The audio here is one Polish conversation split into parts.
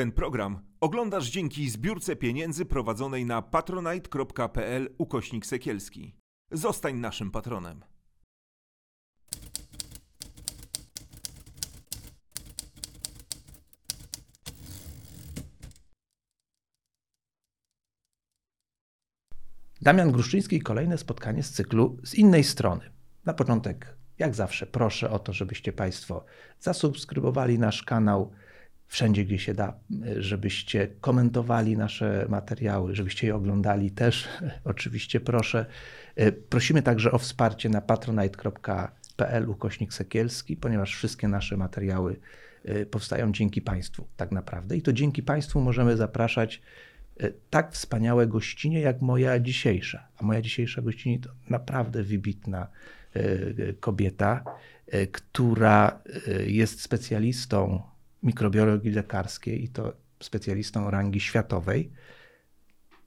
Ten program oglądasz dzięki zbiórce pieniędzy prowadzonej na patronite.pl ukośnik sekielski. Zostań naszym patronem. Damian Gruszczyński i kolejne spotkanie z cyklu z innej strony. Na początek, jak zawsze, proszę o to, żebyście Państwo zasubskrybowali nasz kanał wszędzie, gdzie się da, żebyście komentowali nasze materiały, żebyście je oglądali też. Oczywiście proszę. Prosimy także o wsparcie na patronite.pl ukośnik Sekielski, ponieważ wszystkie nasze materiały y, powstają dzięki Państwu tak naprawdę. I to dzięki Państwu możemy zapraszać y, tak wspaniałe gościnie jak moja dzisiejsza. A moja dzisiejsza gościni to naprawdę wybitna kobieta, która jest specjalistą mikrobiologii lekarskiej i to specjalistą rangi światowej.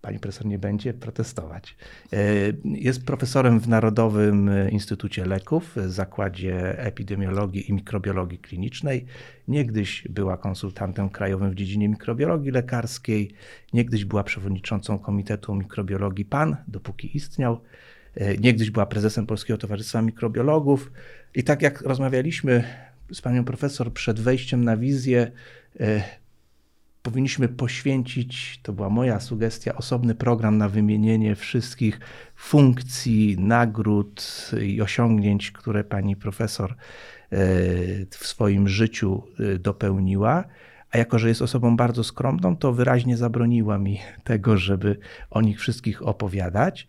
Pani profesor nie będzie protestować. E, jest profesorem w Narodowym Instytucie Leków, w Zakładzie Epidemiologii i Mikrobiologii Klinicznej. Niegdyś była konsultantem krajowym w dziedzinie mikrobiologii lekarskiej. Niegdyś była przewodniczącą Komitetu Mikrobiologii PAN, dopóki istniał. E, niegdyś była prezesem Polskiego Towarzystwa Mikrobiologów. I tak jak rozmawialiśmy z panią profesor przed wejściem na wizję e, powinniśmy poświęcić, to była moja sugestia, osobny program na wymienienie wszystkich funkcji, nagród i osiągnięć, które pani profesor e, w swoim życiu e, dopełniła. A jako, że jest osobą bardzo skromną, to wyraźnie zabroniła mi tego, żeby o nich wszystkich opowiadać.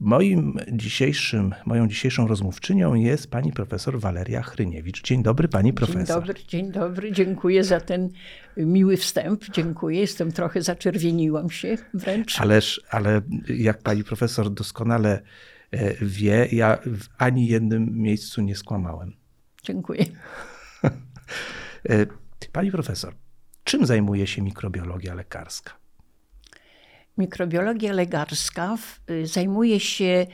Moim dzisiejszym, moją dzisiejszą rozmówczynią jest pani profesor Waleria Chryniewicz. Dzień dobry pani profesor. Dzień dobry, dzień dobry. Dziękuję za ten miły wstęp. Dziękuję. Jestem trochę zaczerwieniłam się wręcz. Ależ, ale jak pani profesor doskonale e, wie, ja w ani jednym miejscu nie skłamałem. Dziękuję. E, pani profesor, czym zajmuje się mikrobiologia lekarska? Mikrobiologia lekarska y, zajmuje się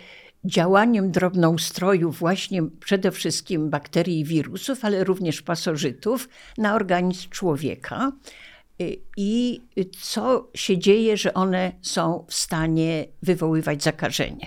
działaniem drobnoustroju właśnie przede wszystkim bakterii i wirusów, ale również pasożytów na organizm człowieka. Y, I co się dzieje, że one są w stanie wywoływać zakażenie.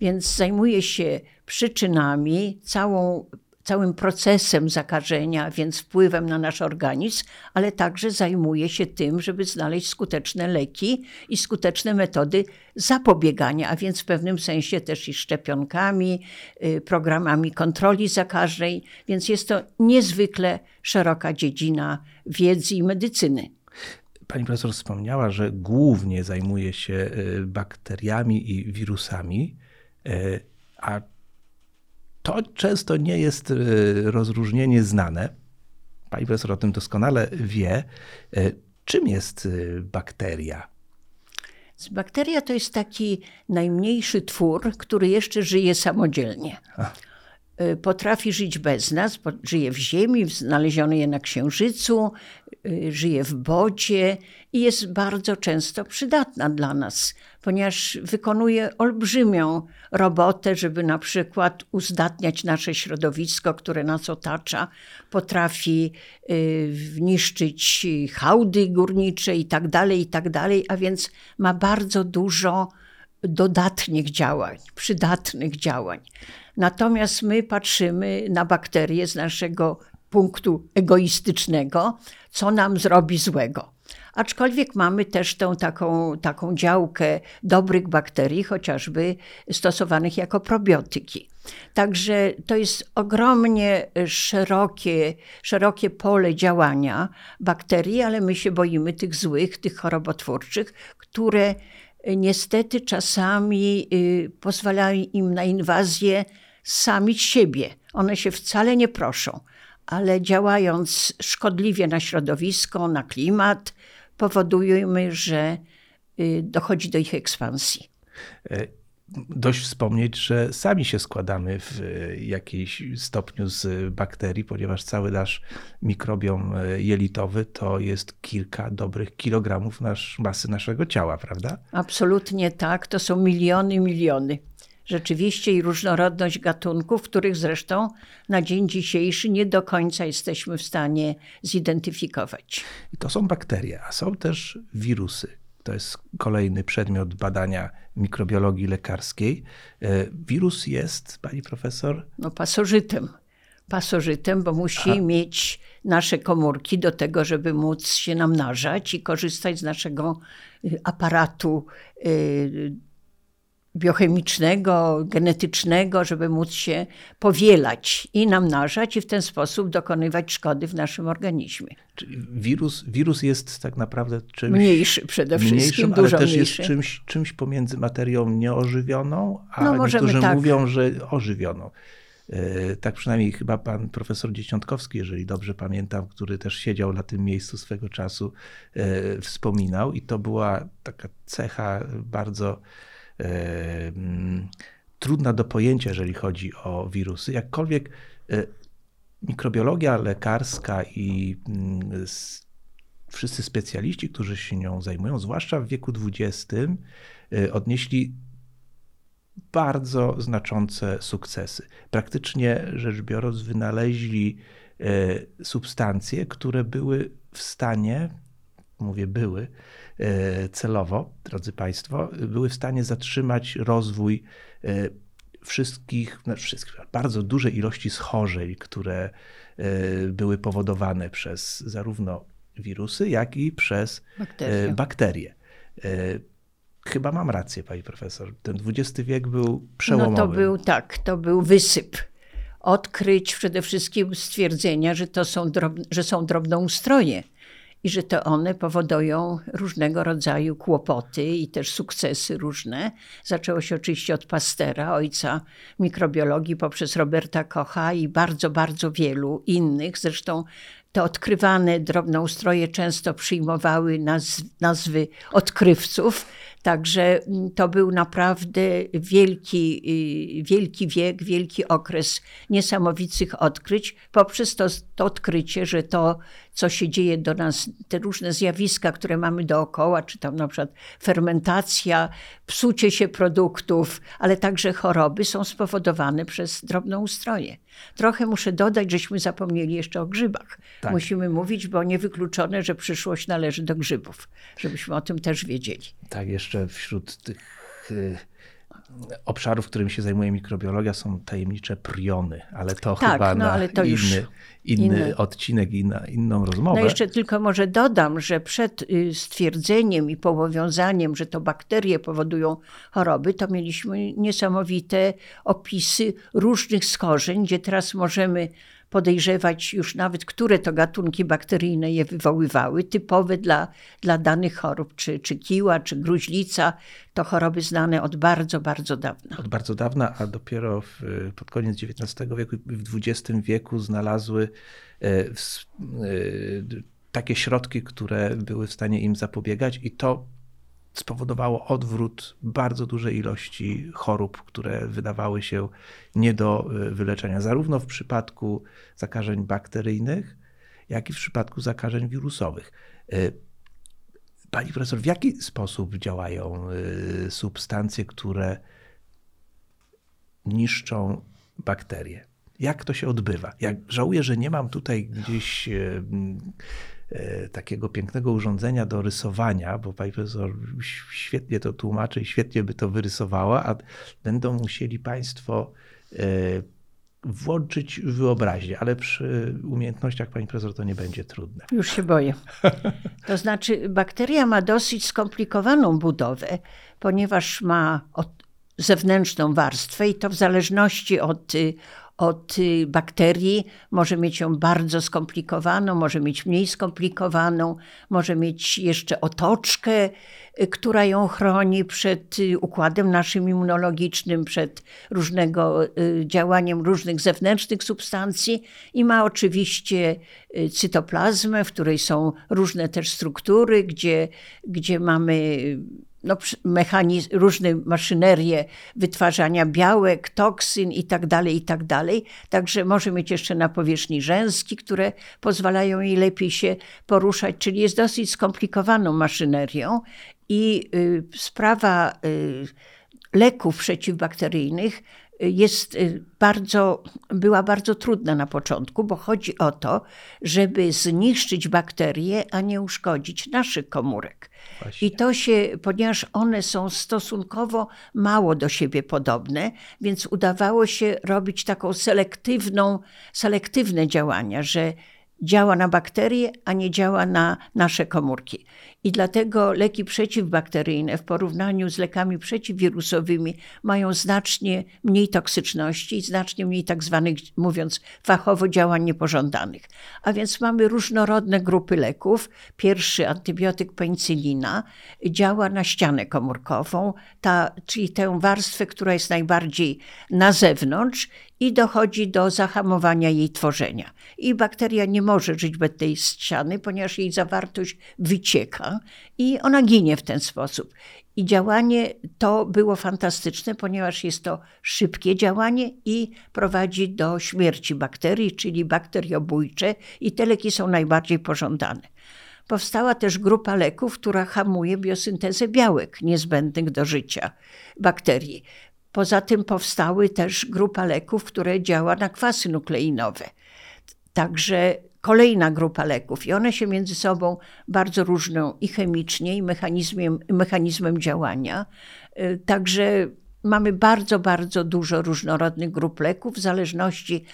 Więc zajmuje się przyczynami, całą całym procesem zakażenia, więc wpływem na nasz organizm, ale także zajmuje się tym, żeby znaleźć skuteczne leki i skuteczne metody zapobiegania, a więc w pewnym sensie też i szczepionkami, y, programami kontroli zakażeń, więc jest to niezwykle szeroka dziedzina wiedzy i medycyny. Pani profesor wspomniała, że głównie zajmuje się y, bakteriami i wirusami, y, a to często nie jest e, rozróżnienie znane. Pani profesor o tym doskonale wie. E, czym jest e, bakteria? Bakteria to jest taki najmniejszy twór, który jeszcze żyje samodzielnie. Potrafi żyć bez nas, żyje w ziemi, znaleziony je na księżycu, żyje w bocie i jest bardzo często przydatna dla nas, ponieważ wykonuje olbrzymią robotę, żeby na przykład uzdatniać nasze środowisko, które nas otacza, potrafi y, niszczyć hałdy górnicze i tak dalej, i tak a więc ma bardzo dużo dodatnych działań, przydatnych działań. Natomiast my patrzymy na bakterie z naszego punktu egoistycznego, co nam zrobi złego. Aczkolwiek mamy też tą taką, taką działkę dobrych bakterii, chociażby stosowanych jako probiotyki. Także to jest ogromnie szerokie, szerokie pole działania bakterii, ale my się boimy tych złych, tych chorobotwórczych, które niestety czasami y, pozwalają im na inwazję sami siebie. One się wcale nie proszą, ale działając szkodliwie na środowisko, na klimat, powodujemy, że y, dochodzi do ich ekspansji. E, dość wspomnieć, że sami się składamy w e, jakimś stopniu z bakterii, ponieważ cały nasz mikrobiom e, jelitowy to jest kilka dobrych kilogramów nasz, masy naszego ciała, prawda? Absolutnie tak. To są miliony, miliony Rzeczywiście i różnorodność gatunków, których zresztą na dzień dzisiejszy nie do końca jesteśmy w stanie zidentyfikować. I to są bakterie, a są też wirusy. To jest kolejny przedmiot badania mikrobiologii lekarskiej. E, wirus jest, pani profesor? No, pasożytem. Pasożytem, bo musi mieć nasze komórki do tego, żeby móc się namnażać i korzystać z naszego y, aparatu y, biochemicznego, genetycznego, żeby móc się powielać i namnażać i w ten sposób dokonywać szkody w naszym organizmie. Czyli wirus, wirus jest tak naprawdę czymś... Mniejszy przede wszystkim, mniejszym, dużo ale też mniejszy. jest czymś, czymś pomiędzy materią nieożywioną, a no, niektórzy tak. mówią, że ożywioną. E, tak przynajmniej chyba pan profesor Dzieciątkowski, jeżeli dobrze pamiętam, który też siedział na tym miejscu swego czasu, e, wspominał i to była taka cecha bardzo trudna do pojęcia, jeżeli chodzi o wirusy. Jakkolwiek e, mikrobiologia lekarska i mm, wszyscy specjaliści, którzy się nią zajmują, zwłaszcza w wieku XX, odnieśli bardzo znaczące sukcesy. Praktycznie rzecz biorąc, wynaleźli e, substancje, które były w stanie, mówię były, e, celowo, drodzy Państwo, były w stanie zatrzymać rozwój e, wszystkich, no wszystkich, bardzo dużej ilości schorzeń, które były powodowane przez zarówno wirusy, jak i przez bakterie. bakterie. Chyba mam rację, pani profesor. Ten XX wiek był przełomowy. No to był tak, to był wysyp. Odkryć przede wszystkim stwierdzenia, że to są, drobne, że są drobnoustroje i że to one powodują różnego rodzaju kłopoty i też sukcesy różne. Zaczęło się oczywiście od Pastera, ojca mikrobiologii, poprzez Roberta Kocha i bardzo, bardzo wielu innych. Zresztą te odkrywane drobnoustroje często przyjmowały naz nazwy odkrywców Także mm, to był naprawdę wielki, y, wielki wiek, wielki okres niesamowitych odkryć, poprzez to, to odkrycie, że to, co się dzieje do nas, te różne zjawiska, które mamy dookoła, czy tam na przykład fermentacja, psucie się produktów, ale także choroby są spowodowane przez drobnoustroje. Trochę muszę dodać, żeśmy zapomnieli jeszcze o grzybach. Tak. Musimy mówić, bo niewykluczone, że przyszłość należy do grzybów, żebyśmy o tym też wiedzieli. Tak, jeszcze wśród tych y, obszarów, którymi się zajmuje mikrobiologia, są tajemnicze priony, ale to tak, chyba no, na to inny, inny odcinek i na inną rozmowę. No jeszcze tylko może dodam, że przed y, stwierdzeniem i powiązaniem, że to bakterie powodują choroby, to mieliśmy niesamowite opisy różnych schorzeń, gdzie teraz możemy podejrzewać już nawet, które to gatunki bakteryjne je wywoływały, typowe dla, dla danych chorób, czy, czy kiła, czy gruźlica, to choroby znane od bardzo, bardzo dawna. Od bardzo dawna, a dopiero w, pod koniec XIX wieku i w XX wieku znalazły e, w, e, takie środki, które były w stanie im zapobiegać i to spowodowało odwrót bardzo dużej ilości chorób, które wydawały się nie do e, wyleczenia, zarówno w przypadku zakażeń bakteryjnych, jak i w przypadku zakażeń wirusowych. E, pani profesor, w jaki sposób działają e, substancje, które niszczą bakterie? Jak to się odbywa? Jak żałuję, że nie mam tutaj gdzieś takiego pięknego urządzenia do rysowania, bo pani profesor świetnie to tłumaczy i świetnie by to wyrysowała, a będą musieli państwo e, włączyć wyobraźnię, ale przy umiejętnościach pani profesor to nie będzie trudne. Już się boję. To znaczy, bakteria ma dosyć skomplikowaną budowę, ponieważ ma zewnętrzną warstwę i to w zależności od, od y, bakterii. Może mieć ją bardzo skomplikowaną, może mieć mniej skomplikowaną, może mieć jeszcze otoczkę, y, która ją chroni przed y, układem naszym immunologicznym, przed różnego działaniem różnych zewnętrznych substancji. I ma oczywiście cytoplazmę, w której są różne też struktury, gdzie, gdzie mamy no, mechanizm, różne maszynerie wytwarzania białek, toksyn i tak dalej, i tak. Także może mieć jeszcze na powierzchni rzęski, które pozwalają jej lepiej się poruszać, czyli jest dosyć skomplikowaną maszynerią i y, sprawa y, leków przeciwbakteryjnych jest y, bardzo, była bardzo trudna na początku, bo chodzi o to, żeby zniszczyć bakterie, a nie uszkodzić naszych komórek. Właśnie. I to się, ponieważ one są stosunkowo mało do siebie podobne, więc udawało się robić taką selektywną, selektywne działania, że działa na bakterie, a nie działa na nasze komórki. I dlatego leki przeciwbakteryjne w porównaniu z lekami przeciwwirusowymi mają znacznie mniej toksyczności i znacznie mniej tak zwanych, mówiąc fachowo, działań niepożądanych. A więc mamy różnorodne grupy leków. Pierwszy antybiotyk penicylina działa na ścianę komórkową, ta, czyli tę warstwę, która jest najbardziej na zewnątrz i dochodzi do zahamowania jej tworzenia. I bakteria nie może żyć bez tej ściany, ponieważ jej zawartość wycieka i ona ginie w ten sposób. I działanie to było fantastyczne, ponieważ jest to szybkie działanie i prowadzi do śmierci bakterii, czyli bakteriobójcze, i te leki są najbardziej pożądane. Powstała też grupa leków, która hamuje biosyntezę białek niezbędnych do życia bakterii. Poza tym powstały też grupa leków, które działa na kwasy nukleinowe. Także kolejna grupa leków i one się między sobą bardzo różnią i chemicznie, i mechanizmem, mechanizmem działania. Y, także mamy bardzo, bardzo dużo różnorodnych grup leków w zależności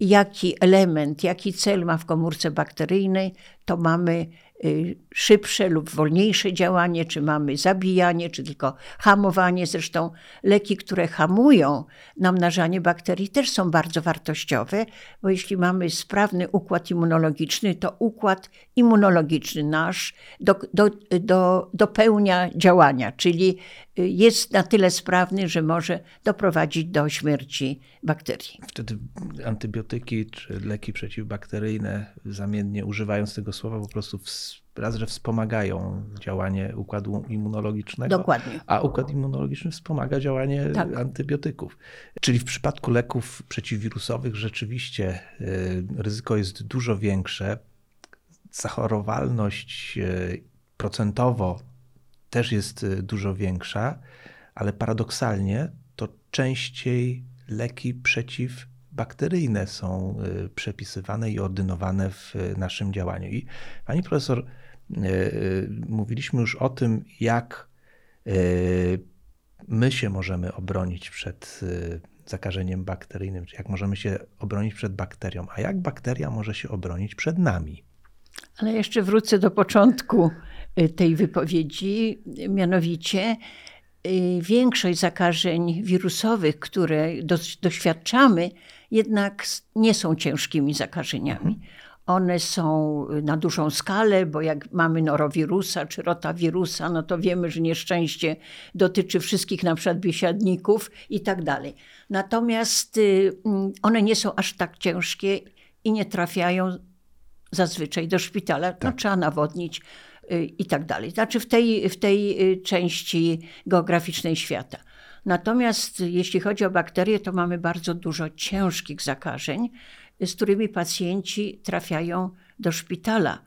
jaki element, jaki cel ma w komórce bakteryjnej, to mamy szybsze lub wolniejsze działanie, czy mamy zabijanie, czy tylko hamowanie. Zresztą leki, które hamują namnażanie bakterii, też są bardzo wartościowe, bo jeśli mamy sprawny układ immunologiczny, to układ immunologiczny nasz do, do, do, dopełnia działania, czyli y, jest na tyle sprawny, że może doprowadzić do śmierci bakterii. Wtedy antybiotyki czy leki przeciwbakteryjne, zamiennie używając tego słowa, po prostu raz, że wspomagają działanie układu immunologicznego, Dokładnie. a układ immunologiczny wspomaga działanie tak. antybiotyków. Czyli w przypadku leków przeciwwirusowych rzeczywiście y, ryzyko jest dużo większe. Zachorowalność y, procentowo też jest y, dużo większa, ale paradoksalnie to częściej leki przeciwbakteryjne są przepisywane i ordynowane w naszym działaniu. I pani profesor mówiliśmy już o tym, jak my się możemy obronić przed zakażeniem bakteryjnym, czy jak możemy się obronić przed bakterią, a jak bakteria może się obronić przed nami. Ale jeszcze wrócę do początku tej wypowiedzi, mianowicie większość zakażeń wirusowych, które doświadczamy, jednak nie są ciężkimi zakażeniami. One są na dużą skalę, bo jak mamy norowirusa czy rotawirusa, no to wiemy, że nieszczęście dotyczy wszystkich na przykład biesiadników i tak dalej. Natomiast y, one nie są aż tak ciężkie i nie trafiają zazwyczaj do szpitala. No, tak. No, trzeba nawodnić y, i tak dalej. Znaczy w tej, w tej y, części geograficznej świata. Natomiast jeśli chodzi o bakterie, to mamy bardzo dużo ciężkich zakażeń z którymi pacjenci trafiają do szpitala.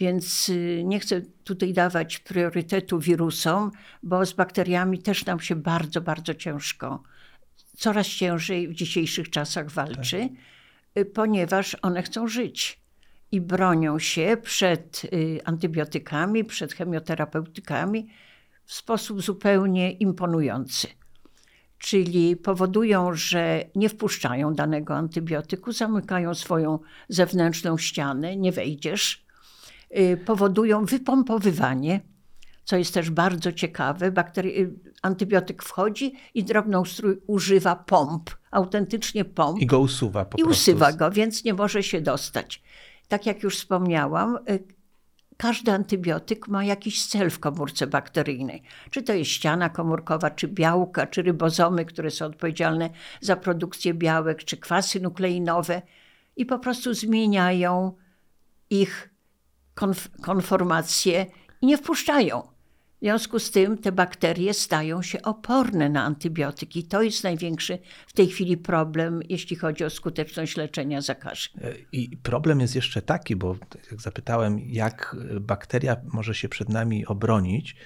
Więc y, nie chcę tutaj dawać priorytetu wirusom, bo z bakteriami też nam się bardzo, bardzo ciężko, coraz ciężej w dzisiejszych czasach walczy, tak. ponieważ one chcą żyć i bronią się przed y, antybiotykami, przed chemioterapeutykami w sposób zupełnie imponujący czyli powodują, że nie wpuszczają danego antybiotyku, zamykają swoją zewnętrzną ścianę, nie wejdziesz, y, powodują wypompowywanie, co jest też bardzo ciekawe. Bakteri- y, antybiotyk wchodzi i drobnoustrój używa pomp, autentycznie pomp. I go usuwa po I prostu. usuwa go, więc nie może się dostać. Tak jak już wspomniałam, y, każdy antybiotyk ma jakiś cel w komórce bakteryjnej. Czy to jest ściana komórkowa, czy białka, czy rybozomy, które są odpowiedzialne za produkcję białek, czy kwasy nukleinowe i po prostu zmieniają ich konf konformację i nie wpuszczają. W związku z tym te bakterie stają się oporne na antybiotyki. To jest największy w tej chwili problem, jeśli chodzi o skuteczność leczenia zakażeń. E, I problem jest jeszcze taki, bo jak zapytałem, jak bakteria może się przed nami obronić,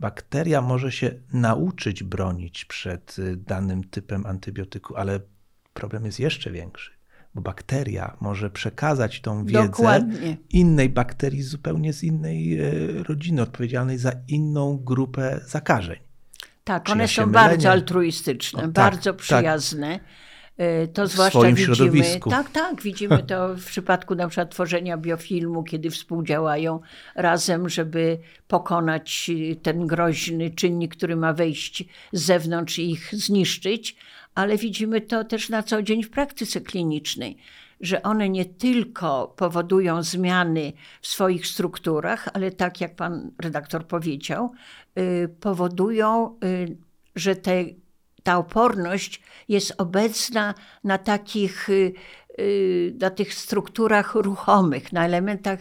bakteria może się nauczyć bronić przed y, danym typem antybiotyku, ale problem jest jeszcze większy, bo bakteria może przekazać tą wiedzę Dokładnie. innej bakterii zupełnie z innej e, rodziny, odpowiedzialnej za inną grupę zakażeń. Tak, Czy one ja są bardzo altruistyczne, O, tak, bardzo tak. przyjazne. Y, To W zwłaszcza swoim widzimy. środowisku. Tak, tak, widzimy to w przypadku na przykład tworzenia biofilmu, kiedy współdziałają razem, żeby pokonać y, ten groźny czynnik, który ma wejść z zewnątrz i ich zniszczyć, ale widzimy to też na co dzień w praktyce klinicznej. Że one nie tylko powodują zmiany w swoich strukturach, ale tak jak pan redaktor powiedział, y, powodują, y, że te ta oporność jest obecna na takich, y, na tych strukturach ruchomych, na elementach,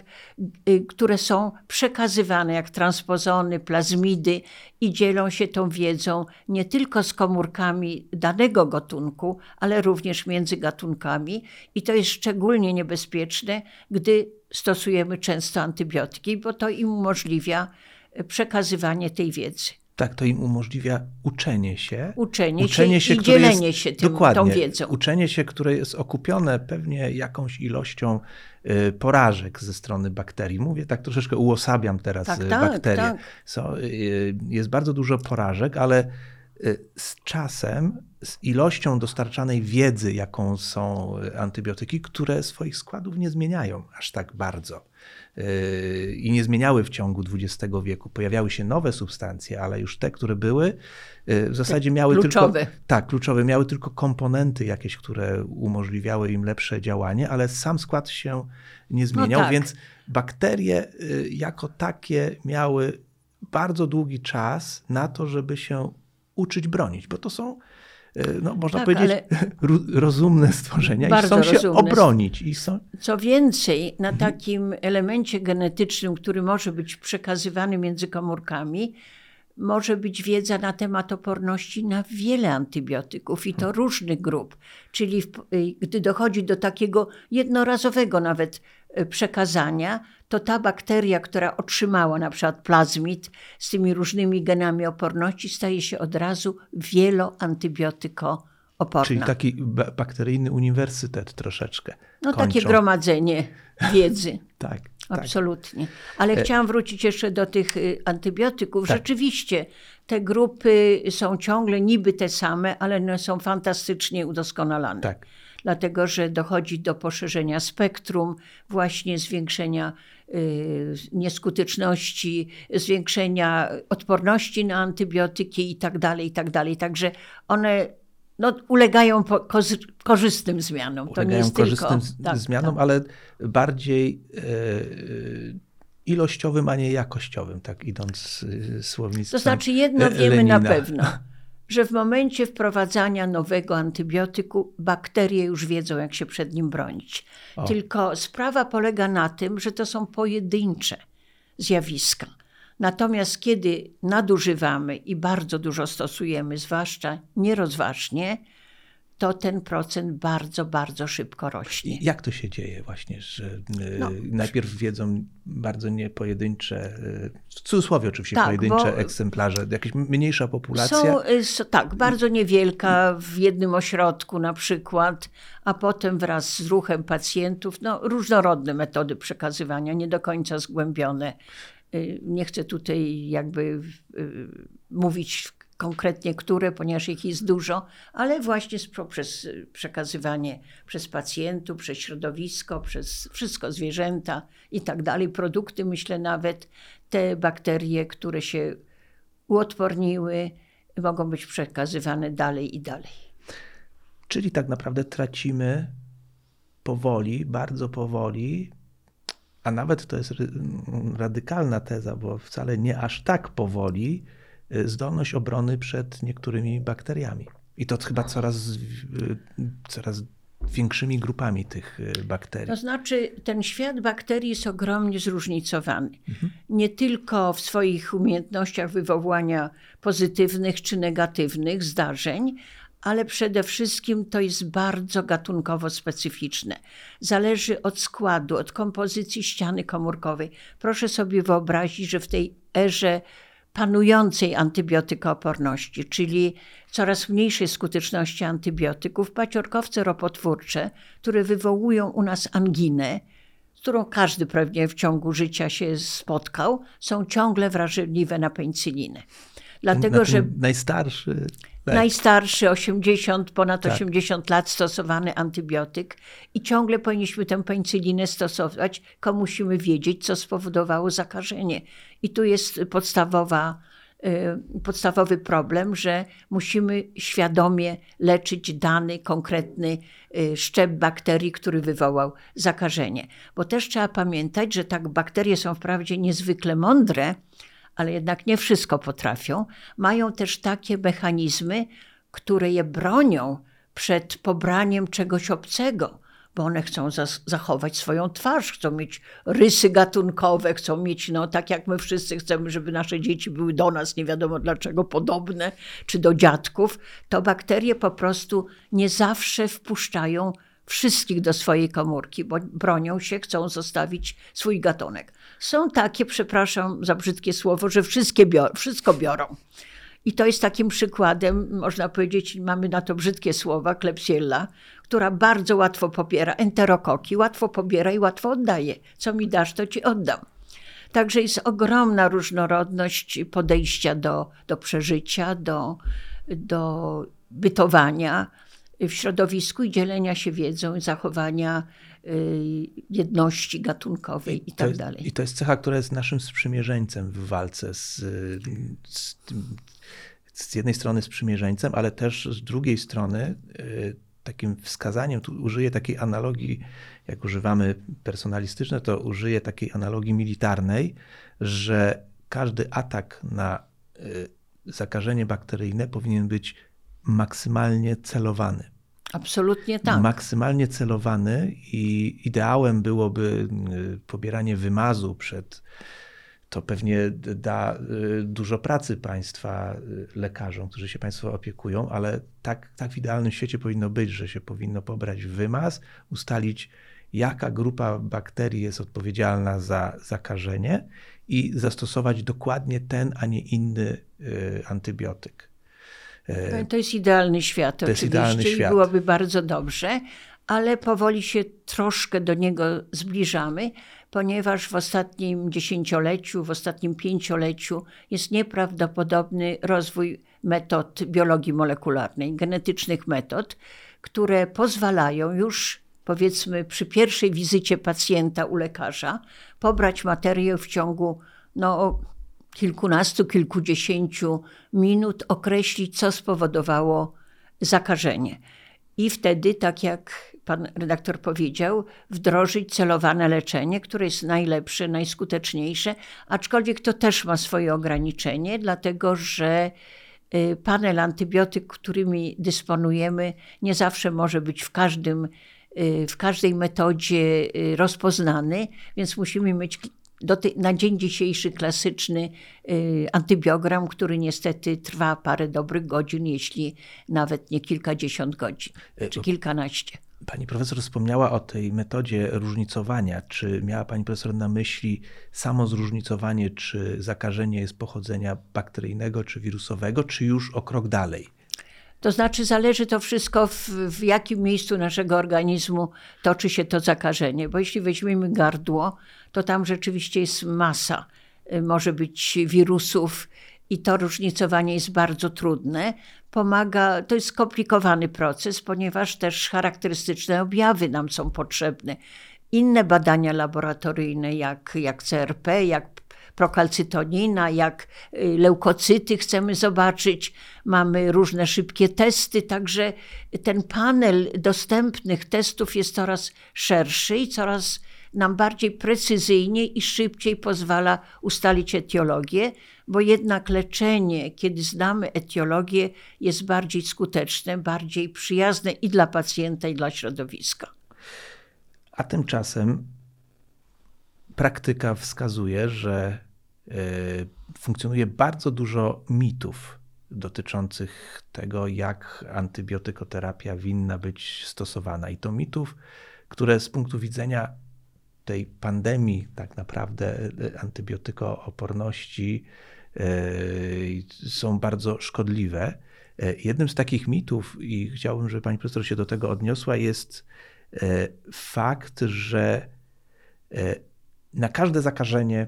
y, które są przekazywane jak transpozony, plazmidy i dzielą się tą wiedzą nie tylko z komórkami danego gatunku, ale również między gatunkami. I to jest szczególnie niebezpieczne, gdy stosujemy często antybiotyki, bo to im umożliwia y, przekazywanie tej wiedzy. Tak, to im umożliwia uczenie się. Uczenie się i które dzielenie się tym- dokładnie, tą wiedzą. Uczenie się, które jest okupione pewnie jakąś ilością y, porażek ze strony bakterii. Mówię tak troszeczkę uosabiam teraz Tak, y, tak, bakterie. tak. So, y, jest bardzo dużo porażek, ale z czasem, z ilością dostarczanej wiedzy, jaką są y, antybiotyki, które swoich składów nie zmieniają aż tak bardzo. y, I nie zmieniały w ciągu XX wieku. Pojawiały się nowe substancje, ale już te, które były, y, w zasadzie miały kluczowe. tylko. Tak, kluczowe. Miały tylko komponenty jakieś, które umożliwiały im lepsze działanie, ale sam skład się nie zmieniał, tak. więc bakterie y, jako takie miały bardzo długi czas na to, żeby się uczyć bronić, bo to są, y, no, można Tak, powiedzieć, rozumne stworzenia i chcą się rozumne. obronić. I są, Co więcej, na takim elemencie genetycznym, który może być przekazywany między komórkami, może być wiedza na temat oporności na wiele antybiotyków i to różnych grup. Czyli w, y, gdy dochodzi do takiego jednorazowego nawet przekazania, to ta bakteria, która otrzymała na przykład plazmid z tymi różnymi genami oporności, staje się od razu wieloantybiotykooporna. czyli taki ba- bakteryjny uniwersytet troszeczkę. No takie kończą. gromadzenie wiedzy. Tak, tak. Absolutnie. Ale chciałam wrócić jeszcze do tych y, antybiotyków. Tak. Rzeczywiście te grupy są ciągle niby te same, ale one są fantastycznie udoskonalane. Tak. Dlatego, że dochodzi do poszerzenia spektrum, właśnie zwiększenia y, nieskuteczności, zwiększenia odporności na antybiotyki i tak dalej, i tak dalej. Także one no, ulegają po, kozy, korzystnym zmianom. to nie ulegają jest korzystnym tylko... tak, zmianom, tak. ale bardziej e, ilościowym, a nie jakościowym, tak idąc e, słownictwem To znaczy, jedno wiemy na pewno, że w momencie wprowadzania nowego antybiotyku bakterie już wiedzą, jak się przed nim bronić. O. Tylko sprawa polega na tym, że to są pojedyncze zjawiska. Natomiast kiedy nadużywamy i bardzo dużo stosujemy, zwłaszcza nierozważnie, to ten procent bardzo, bardzo szybko rośnie. Jak to się dzieje właśnie, że e, No. najpierw wiedzą bardzo niepojedyncze, e, w cudzysłowie oczywiście Tak, pojedyncze egzemplarze, jakaś mniejsza populacja. Są, y, tak, bardzo niewielka w jednym ośrodku na przykład, a potem wraz z ruchem pacjentów, no, różnorodne metody przekazywania, nie do końca zgłębione. Y, Nie chcę tutaj jakby y, mówić konkretnie które, ponieważ ich jest dużo, ale właśnie poprzez y, przekazywanie przez pacjentów, przez środowisko, przez wszystko, zwierzęta i tak dalej, produkty, myślę nawet, te bakterie, które się uodporniły, mogą być przekazywane dalej i dalej. Czyli tak naprawdę tracimy powoli, bardzo powoli, a nawet to jest radykalna teza, bo wcale nie aż tak powoli, zdolność obrony przed niektórymi bakteriami. I to chyba coraz, y, coraz większymi grupami tych y, bakterii. To znaczy, ten świat bakterii jest ogromnie zróżnicowany. Nie tylko w swoich umiejętnościach wywołania pozytywnych czy negatywnych zdarzeń, ale przede wszystkim to jest bardzo gatunkowo specyficzne. Zależy od składu, od kompozycji ściany komórkowej. Proszę sobie wyobrazić, że w tej erze panującej antybiotykooporności, czyli coraz mniejszej skuteczności antybiotyków, paciorkowce ropotwórcze, które wywołują u nas anginę, z którą każdy pewnie w ciągu życia się spotkał, są ciągle wrażliwe na penicylinę. Dlatego, na że najstarszy. Tak. Najstarszy, 80, ponad tak. 80 lat stosowany antybiotyk i ciągle powinniśmy tę penicylinę stosować, tylko musimy wiedzieć, co spowodowało zakażenie. I tu jest podstawowa, y, podstawowy problem, że musimy świadomie leczyć dany konkretny y, szczep bakterii, który wywołał zakażenie. Bo też trzeba pamiętać, że tak bakterie są wprawdzie niezwykle mądre, ale jednak nie wszystko potrafią, mają też takie mechanizmy, które je bronią przed pobraniem czegoś obcego, bo one chcą zachować swoją twarz, chcą mieć rysy gatunkowe, chcą mieć, no tak jak my wszyscy chcemy, żeby nasze dzieci były do nas, nie wiadomo dlaczego, podobne, czy do dziadków, to bakterie po prostu nie zawsze wpuszczają wszystkich do swojej komórki, bo bronią się, chcą zostawić swój gatunek. Są takie, przepraszam za brzydkie słowo, że wszystkie bior wszystko biorą. I to jest takim przykładem, można powiedzieć, mamy na to brzydkie słowa, klepsiella, która bardzo łatwo pobiera, enterokoki, łatwo pobiera i łatwo oddaje. Co mi dasz, to ci oddam. Także jest ogromna różnorodność podejścia do, do przeżycia, do, do bytowania w środowisku i dzielenia się wiedzą, i zachowania y, jedności gatunkowej i, tak jest, dalej. I to jest cecha, która jest naszym sprzymierzeńcem w walce z, z, z jednej strony sprzymierzeńcem, ale też z drugiej strony y, takim wskazaniem, tu użyję takiej analogii, jak używamy personalistyczne, to użyję takiej analogii militarnej, że każdy atak na y, zakażenie bakteryjne powinien być maksymalnie celowany. Absolutnie tak. Maksymalnie celowany i ideałem byłoby y, pobieranie wymazu przed. To pewnie da y, dużo pracy Państwa y, lekarzom, którzy się Państwo opiekują, ale tak, tak w idealnym świecie powinno być, że się powinno pobrać wymaz, ustalić, jaka grupa bakterii jest odpowiedzialna za zakażenie i zastosować dokładnie ten, a nie inny antybiotyk. E, to jest idealny świat, to oczywiście, idealny świat. i byłoby bardzo dobrze, ale powoli się troszkę do niego zbliżamy, ponieważ w ostatnim dziesięcioleciu, w ostatnim pięcioleciu jest nieprawdopodobny rozwój metod biologii molekularnej, genetycznych metod, które pozwalają już powiedzmy przy pierwszej wizycie pacjenta u lekarza pobrać materię w ciągu no, kilkunastu, kilkudziesięciu minut określić, co spowodowało zakażenie. I wtedy, tak jak pan redaktor powiedział, wdrożyć celowane leczenie, które jest najlepsze, najskuteczniejsze, aczkolwiek to też ma swoje ograniczenie, dlatego że y, panel antybiotyk, którymi dysponujemy, nie zawsze może być w każdym y, w każdej metodzie y, rozpoznany, więc musimy mieć ty, na dzień dzisiejszy klasyczny y, antybiogram, który niestety trwa parę dobrych godzin, jeśli nawet nie kilkadziesiąt godzin, e, czy kilkanaście. Pani profesor wspomniała o tej metodzie różnicowania. Czy miała pani profesor na myśli samo zróżnicowanie, czy zakażenie jest pochodzenia bakteryjnego czy wirusowego, czy już o krok dalej? To znaczy, zależy to wszystko, w, w, jakim miejscu naszego organizmu toczy się to zakażenie. Bo jeśli weźmiemy gardło, to tam rzeczywiście jest masa. Y, może być wirusów i to różnicowanie jest bardzo trudne. Pomaga, to jest skomplikowany proces, ponieważ też charakterystyczne objawy nam są potrzebne. Inne badania laboratoryjne, jak, jak CRP, jak prokalcytonina, jak y, leukocyty chcemy zobaczyć. Mamy różne szybkie testy, także ten panel dostępnych testów jest coraz szerszy i coraz nam bardziej precyzyjnie i szybciej pozwala ustalić etiologię, bo jednak leczenie, kiedy znamy etiologię, jest bardziej skuteczne, bardziej przyjazne i dla pacjenta, i dla środowiska. A tymczasem praktyka wskazuje, że funkcjonuje bardzo dużo mitów dotyczących tego, jak antybiotykoterapia winna być stosowana. I to mitów, które z punktu widzenia tej pandemii tak naprawdę e, antybiotykooporności są bardzo szkodliwe. Jednym z takich mitów, i chciałbym, żeby pani profesor się do tego odniosła, jest fakt, że na każde zakażenie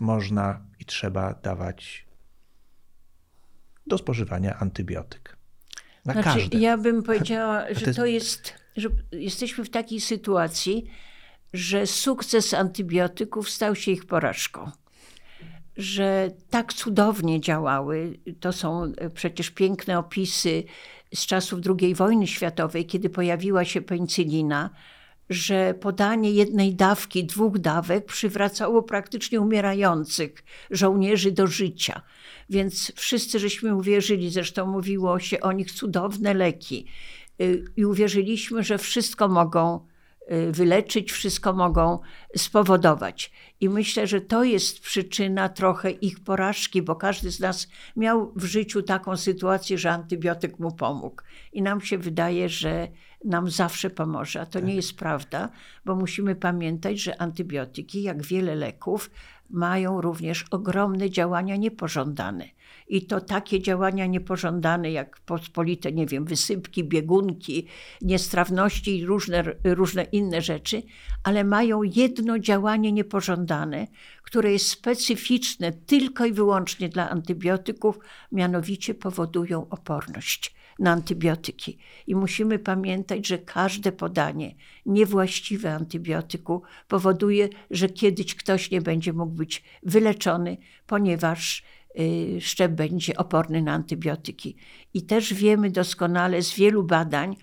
można i trzeba dawać do spożywania antybiotyk. Na znaczy, każde. Ja bym powiedziała, że to jest... to jest, że jesteśmy w takiej sytuacji, że sukces antybiotyków stał się ich porażką. Że tak cudownie działały, to są przecież piękne opisy z czasów II wojny światowej, kiedy pojawiła się penicylina, że podanie jednej dawki, dwóch dawek przywracało praktycznie umierających żołnierzy do życia. Więc wszyscy żeśmy uwierzyli, zresztą mówiło się o nich cudowne leki. Y, I uwierzyliśmy, że wszystko mogą y, wyleczyć, wszystko mogą spowodować. I myślę, że to jest przyczyna trochę ich porażki, bo każdy z nas miał w życiu taką sytuację, że antybiotyk mu pomógł. I nam się wydaje, że nam zawsze pomoże, a to nie jest prawda, bo musimy pamiętać, że antybiotyki, jak wiele leków, mają również ogromne działania niepożądane. I to takie działania niepożądane, jak pospolite, nie wiem, wysypki, biegunki, niestrawności i różne, różne inne rzeczy, ale mają jedno działanie niepożądane, które jest specyficzne tylko i wyłącznie dla antybiotyków, mianowicie powodują oporność na antybiotyki. I musimy pamiętać, że każde podanie niewłaściwe antybiotyku powoduje, że kiedyś ktoś nie będzie mógł być wyleczony, ponieważ y, szczep będzie oporny na antybiotyki. I też wiemy doskonale z wielu badań,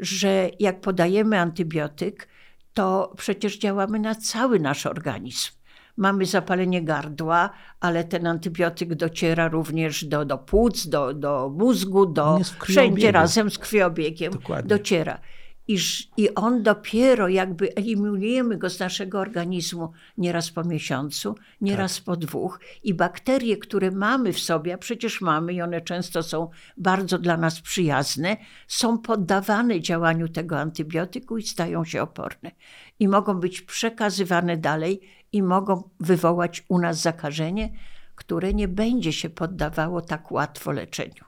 że jak podajemy antybiotyk, to przecież działamy na cały nasz organizm mamy zapalenie gardła, ale ten antybiotyk dociera również do, do płuc, do, do mózgu, do wszędzie razem z krwiobiegiem Dokładnie. dociera. Iż, I on dopiero jakby eliminujemy go z naszego organizmu nieraz po miesiącu, nieraz tak. po dwóch. I bakterie, które mamy w sobie, a przecież mamy i one często są bardzo dla nas przyjazne, są poddawane działaniu tego antybiotyku i stają się oporne. I mogą być przekazywane dalej i mogą wywołać u nas zakażenie, które nie będzie się poddawało tak łatwo leczeniu.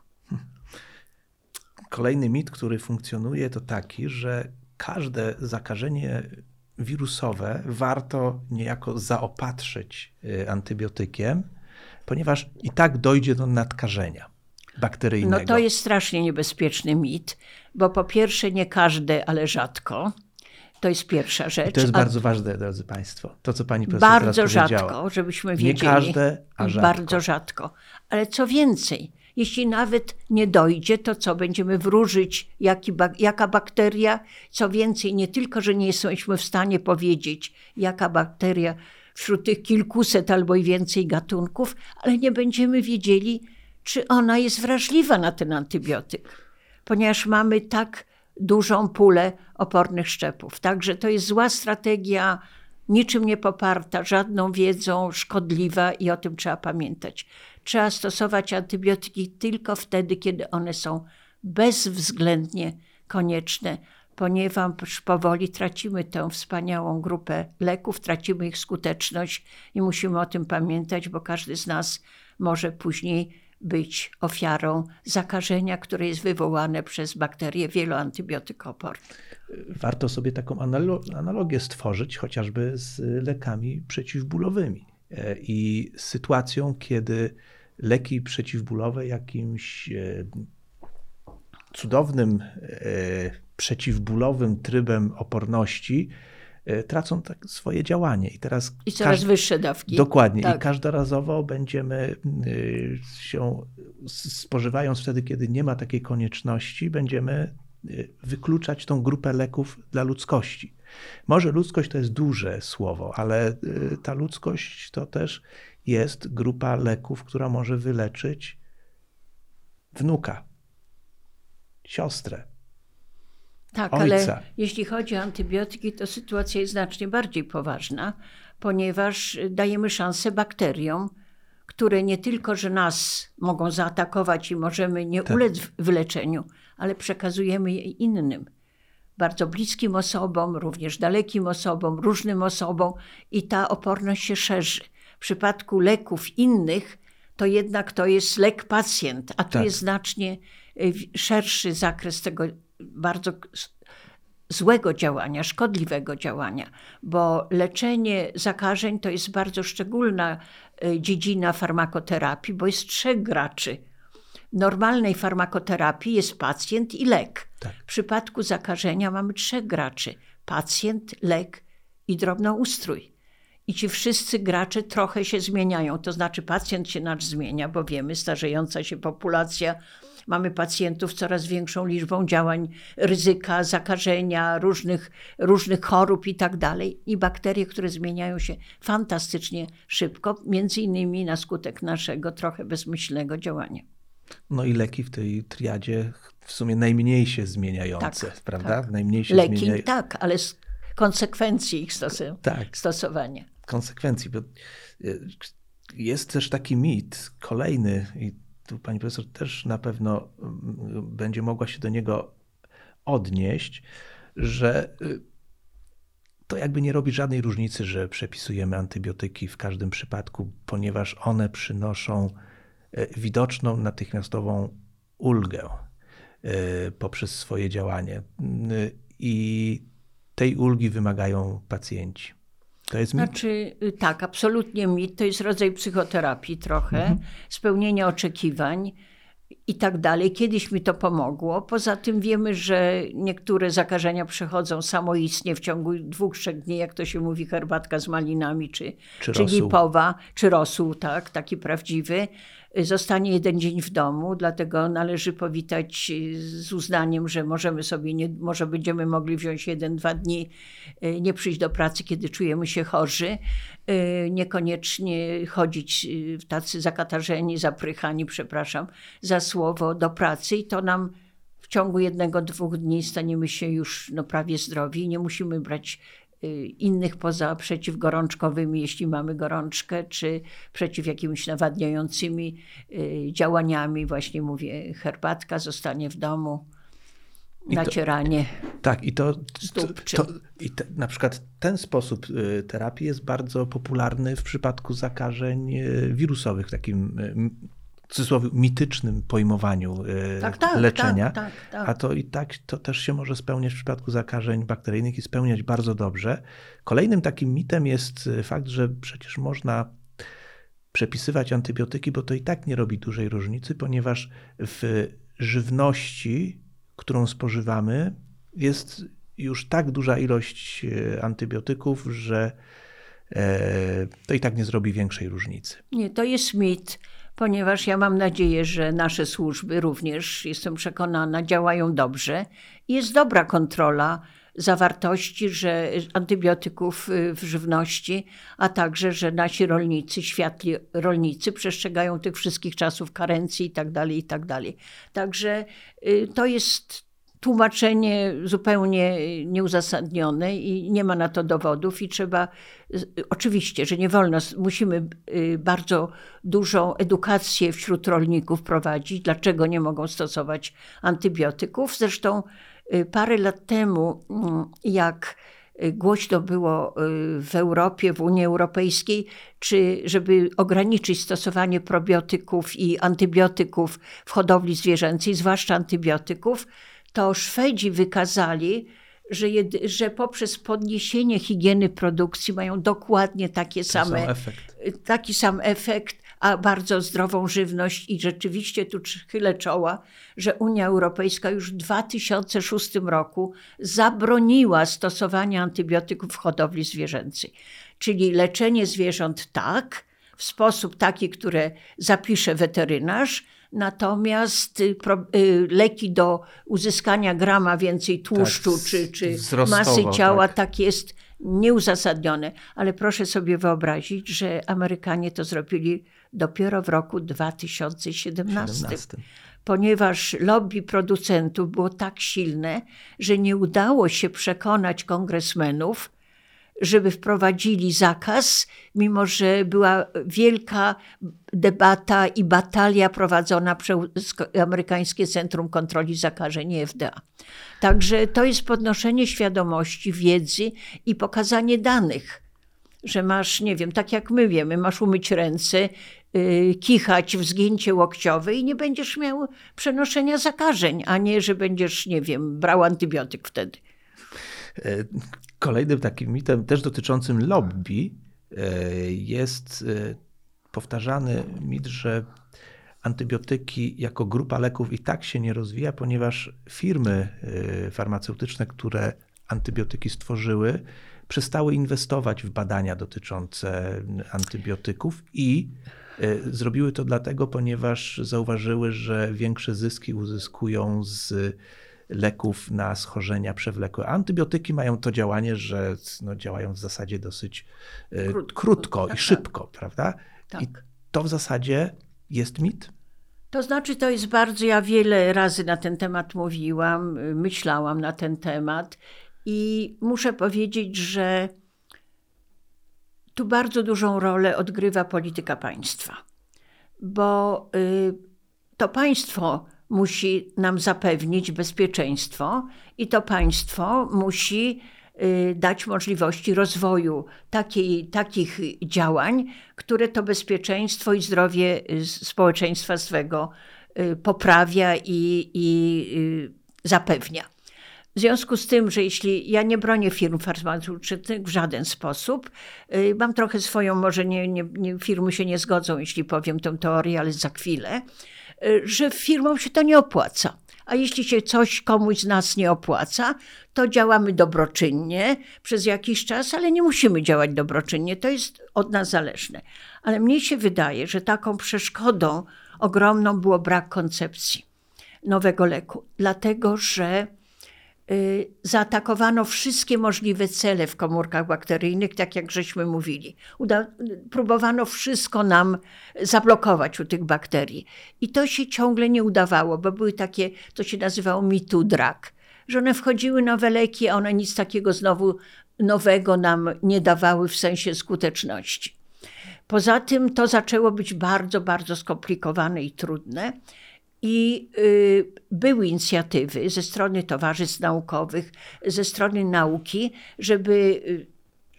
Kolejny mit, który funkcjonuje, to taki, że każde zakażenie wirusowe warto niejako zaopatrzyć y, antybiotykiem, ponieważ i tak dojdzie do nadkażenia bakteryjnego. No to jest strasznie niebezpieczny mit, bo po pierwsze nie każde, ale rzadko to jest pierwsza rzecz. I to jest bardzo ważne, drodzy Państwo. To, co Pani profesor Bardzo rzadko, żebyśmy wiedzieli. Nie każde, a rzadko. Bardzo rzadko. Ale co więcej, jeśli nawet nie dojdzie, to co będziemy wróżyć, jaki, jaka bakteria? Co więcej, nie tylko, że nie jesteśmy w stanie powiedzieć, jaka bakteria wśród tych kilkuset albo i więcej gatunków, ale nie będziemy wiedzieli, czy ona jest wrażliwa na ten antybiotyk, ponieważ mamy tak dużą pulę opornych szczepów. Także to jest zła strategia, niczym nie poparta, żadną wiedzą, szkodliwa i o tym trzeba pamiętać. Trzeba stosować antybiotyki tylko wtedy, kiedy one są bezwzględnie konieczne, ponieważ powoli tracimy tę wspaniałą grupę leków, tracimy ich skuteczność i musimy o tym pamiętać, bo każdy z nas może później być ofiarą zakażenia, które jest wywołane przez bakterie wieloantybiotykooporne. Warto sobie taką analogię stworzyć chociażby z lekami przeciwbólowymi e, i sytuacją, kiedy leki przeciwbólowe jakimś e, cudownym e, przeciwbólowym trybem oporności tracą tak swoje działanie. I teraz. I coraz wyższe dawki. Dokładnie. Tak. I każdorazowo będziemy e, się, spożywając wtedy, kiedy nie ma takiej konieczności, będziemy e, wykluczać tą grupę leków dla ludzkości. Może ludzkość to jest duże słowo, ale ta ludzkość to też jest grupa leków, która może wyleczyć wnuka, siostrę, tak, Ojca. ale jeśli chodzi o antybiotyki, to sytuacja jest znacznie bardziej poważna, ponieważ dajemy szansę bakteriom, które nie tylko, że nas mogą zaatakować i możemy nie tak. ulec wyleczeniu, ale przekazujemy je innym. Bardzo bliskim osobom, również dalekim osobom, różnym osobom i ta oporność się szerzy. W przypadku leków innych, to jednak to jest lek pacjent, a tu Tak. jest znacznie y, szerszy zakres tego bardzo złego działania, szkodliwego działania, bo leczenie zakażeń to jest bardzo szczególna y, dziedzina farmakoterapii, bo jest trzech graczy. W normalnej farmakoterapii jest pacjent i lek. Tak. W przypadku zakażenia mamy trzech graczy: pacjent, lek i drobnoustrój. I ci wszyscy gracze trochę się zmieniają. To znaczy, pacjent się nasz zmienia, bo wiemy, starzejąca się populacja, mamy pacjentów z coraz większą liczbą działań, ryzyka, zakażenia, różnych, różnych chorób i tak dalej. I bakterie, które zmieniają się fantastycznie szybko, między innymi na skutek naszego trochę bezmyślnego działania. No i leki w tej triadzie w sumie najmniej się zmieniające, Tak, prawda? tak. Najmniej się Leki zmieniają. tak, ale z konsekwencji ich stosu- Tak. stosowania. konsekwencji. Bo y, jest też taki mit, kolejny, i tu pani profesor też na pewno mm, będzie mogła się do niego odnieść, że y, to jakby nie robi żadnej różnicy, że przepisujemy antybiotyki w każdym przypadku, ponieważ one przynoszą y, widoczną, natychmiastową ulgę y, poprzez swoje działanie. I tej ulgi wymagają pacjenci. To jest mit. Znaczy, y, tak, absolutnie mit. To jest rodzaj psychoterapii trochę, Mhm. spełnienia oczekiwań i tak dalej. Kiedyś mi to pomogło. Poza tym wiemy, że niektóre zakażenia przechodzą samoistnie w ciągu dwóch, trzech dni, jak to się mówi, herbatka z malinami, czy, Czy czy lipowa, czy rosół, tak, taki prawdziwy. Zostanie jeden dzień w domu, dlatego należy powitać y, z uznaniem, że możemy sobie, nie, może będziemy mogli wziąć jeden, dwa dni, y, nie przyjść do pracy, kiedy czujemy się chorzy, y, niekoniecznie chodzić y, tacy zakatarzeni, zaprychani, przepraszam, za słowo do pracy i to nam w ciągu jednego, dwóch dni staniemy się już no, prawie zdrowi. Nie musimy brać innych poza przeciwgorączkowymi, jeśli mamy gorączkę, czy przeciw jakimiś nawadniającymi y, działaniami. Właśnie mówię, herbatka, zostanie w domu, I to- nacieranie. Tak, i to, to, Stóp, czy- to i te, na przykład ten sposób y, terapii jest bardzo popularny w przypadku zakażeń y, wirusowych, takim y, w cudzysłowie mitycznym pojmowaniu y, Tak, tak, leczenia. tak, tak, tak. A to i tak to też się może spełniać w przypadku zakażeń bakteryjnych i spełniać bardzo dobrze. Kolejnym takim mitem jest y, fakt, że przecież można przepisywać antybiotyki, bo to i tak nie robi dużej różnicy, ponieważ w żywności, którą spożywamy, jest już tak duża ilość e, antybiotyków, że e, to i tak nie zrobi większej różnicy. Nie, to jest mit, ponieważ ja mam nadzieję, że nasze służby również, jestem przekonana, działają dobrze. Jest dobra kontrola zawartości że antybiotyków y, w żywności, a także, że nasi rolnicy, światli rolnicy przestrzegają tych wszystkich czasów karencji i tak dalej, i tak. Także y, to jest tłumaczenie zupełnie nieuzasadnione i nie ma na to dowodów i trzeba, oczywiście, że nie wolno, musimy y, bardzo dużą edukację wśród rolników prowadzić, dlaczego nie mogą stosować antybiotyków. Zresztą y, parę lat temu, mm, jak y, głośno było w Europie, w Unii Europejskiej, czy żeby ograniczyć stosowanie probiotyków i antybiotyków w hodowli zwierzęcej, zwłaszcza antybiotyków, to Szwedzi wykazali, że, jed, że poprzez podniesienie higieny produkcji mają dokładnie takie To sam same, efekt. taki sam efekt, a bardzo zdrową żywność. I rzeczywiście tu chylę czoła, że Unia Europejska już w 2006 roku zabroniła stosowania antybiotyków w hodowli zwierzęcej. Czyli leczenie zwierząt tak, w sposób taki, który zapisze weterynarz, natomiast y, y, leki do uzyskania grama więcej tłuszczu Tak, czy, czy masy ciała, tak. tak jest nieuzasadnione. Ale proszę sobie wyobrazić, że Amerykanie to zrobili dopiero w roku 2017 17. ponieważ lobby producentów było tak silne, że nie udało się przekonać kongresmenów, żeby wprowadzili zakaz, mimo że była wielka debata i batalia prowadzona przez Amerykańskie Centrum Kontroli Zakażeń FDA. Także to jest podnoszenie świadomości, wiedzy i pokazanie danych. że masz, nie wiem, tak jak my wiemy, masz umyć ręce, yy, kichać w zgięcie łokciowe i nie będziesz miał przenoszenia zakażeń, a nie, że będziesz, nie wiem, brał antybiotyk wtedy. E, kolejnym takim mitem, też dotyczącym lobby, e, jest e, powtarzany mit, że antybiotyki jako grupa leków i tak się nie rozwija, ponieważ firmy farmaceutyczne, które antybiotyki stworzyły, przestały inwestować w badania dotyczące antybiotyków i zrobiły to dlatego, ponieważ zauważyły, że większe zyski uzyskują z leków na schorzenia przewlekłe. Antybiotyki mają to działanie, że no, działają w zasadzie dosyć e, krótko, krótko i tak, szybko, tak. prawda? Tak. I to w zasadzie jest mit? To znaczy, to jest bardzo, ja wiele razy na ten temat mówiłam, myślałam na ten temat i muszę powiedzieć, że tu bardzo dużą rolę odgrywa polityka państwa, bo y, to państwo musi nam zapewnić bezpieczeństwo i to państwo musi y, dać możliwości rozwoju takiej, takich działań, które to bezpieczeństwo i zdrowie y, społeczeństwa swego y, poprawia i, i zapewnia. W związku z tym, że jeśli ja nie bronię firm farmaceutycznych w żaden sposób, mam trochę swoją, może nie, nie, nie, firmy się nie zgodzą, jeśli powiem tę teorię, ale za chwilę, że firmom się to nie opłaca. A jeśli się coś komuś z nas nie opłaca, to działamy dobroczynnie przez jakiś czas, ale nie musimy działać dobroczynnie. To jest od nas zależne. Ale mnie się wydaje, że taką przeszkodą ogromną było brak koncepcji nowego leku, dlatego że Y, zaatakowano wszystkie możliwe cele w komórkach bakteryjnych, tak jak żeśmy mówili. Uda próbowano wszystko nam zablokować u tych bakterii. I to się ciągle nie udawało, bo były takie, to się nazywało mitu drag, że one wchodziły nowe leki, a one nic takiego znowu nowego nam nie dawały w sensie skuteczności. Poza tym to zaczęło być bardzo, bardzo skomplikowane i trudne. I y, były inicjatywy ze strony towarzystw naukowych, ze strony nauki, żeby y,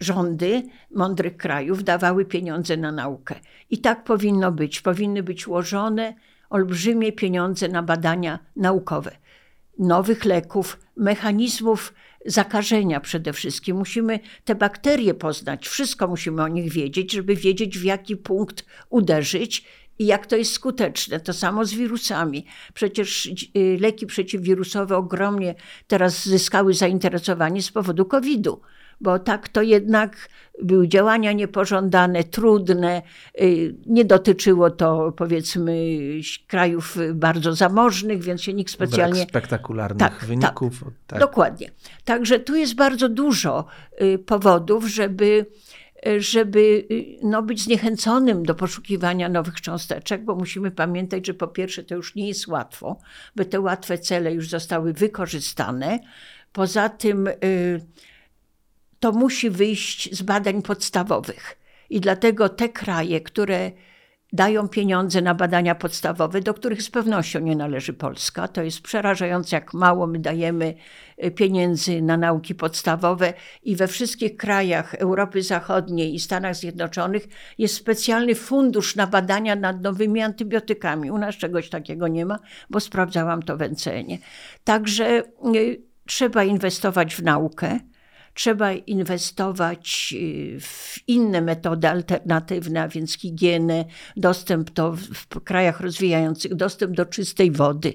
rządy mądrych krajów dawały pieniądze na naukę. I tak powinno być. Powinny być ułożone olbrzymie pieniądze na badania naukowe, nowych leków, mechanizmów zakażenia przede wszystkim. Musimy te bakterie poznać, wszystko musimy o nich wiedzieć, żeby wiedzieć, w jaki punkt uderzyć i jak to jest skuteczne. To samo z wirusami. Przecież y, leki przeciwwirusowe ogromnie teraz zyskały zainteresowanie z powodu COVID-u bo tak to jednak były działania niepożądane, trudne. Y, nie dotyczyło to powiedzmy krajów bardzo zamożnych, więc się nikt specjalnie. Brak spektakularnych tak, wyników. Tak, tak, Dokładnie. Także tu jest bardzo dużo y, powodów, żeby żeby no, być zniechęconym do poszukiwania nowych cząsteczek, bo musimy pamiętać, że po pierwsze to już nie jest łatwo, by te łatwe cele już zostały wykorzystane. Poza tym y, to musi wyjść z badań podstawowych. I dlatego te kraje, które dają pieniądze na badania podstawowe, do których z pewnością nie należy Polska. To jest przerażające, jak mało my dajemy y, pieniędzy na nauki podstawowe i we wszystkich krajach Europy Zachodniej i Stanach Zjednoczonych jest specjalny fundusz na badania nad nowymi antybiotykami. U nas czegoś takiego nie ma, bo sprawdzałam to w NCN-ie. Także y, trzeba inwestować w naukę trzeba inwestować y, w inne metody alternatywne, a więc higienę, dostęp do, w krajach rozwijających, dostęp do czystej wody.